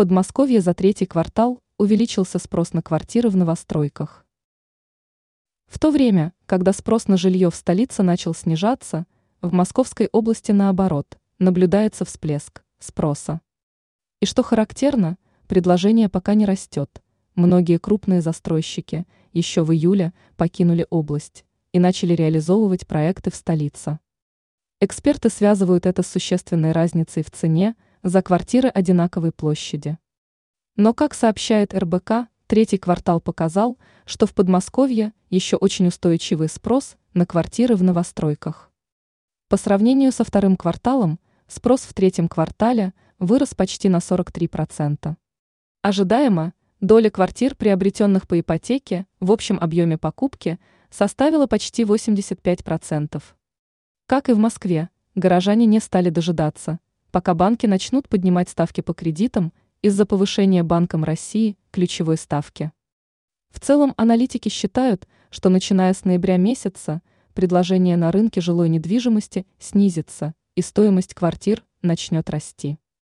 Подмосковье за третий квартал увеличился спрос на квартиры в новостройках. В то время, когда спрос на жилье в столице начал снижаться, в Московской области наоборот, наблюдается всплеск спроса. И что характерно, предложение пока не растет. Многие крупные застройщики еще в июле покинули область и начали реализовывать проекты в столице. Эксперты связывают это с существенной разницей в цене за квартиры одинаковой площади. Но, как сообщает РБК, третий квартал показал, что в Подмосковье еще очень устойчивый спрос на квартиры в новостройках. По сравнению со вторым кварталом, спрос в третьем квартале вырос почти на 43%. Ожидаемо, доля квартир, приобретенных по ипотеке, в общем объеме покупки составила почти 85%. Как и в Москве, горожане не стали дожидаться, пока банки начнут поднимать ставки по кредитам из-за повышения Банком России ключевой ставки. В целом аналитики считают, что начиная с ноября месяца предложение на рынке жилой недвижимости снизится и стоимость квартир начнет расти.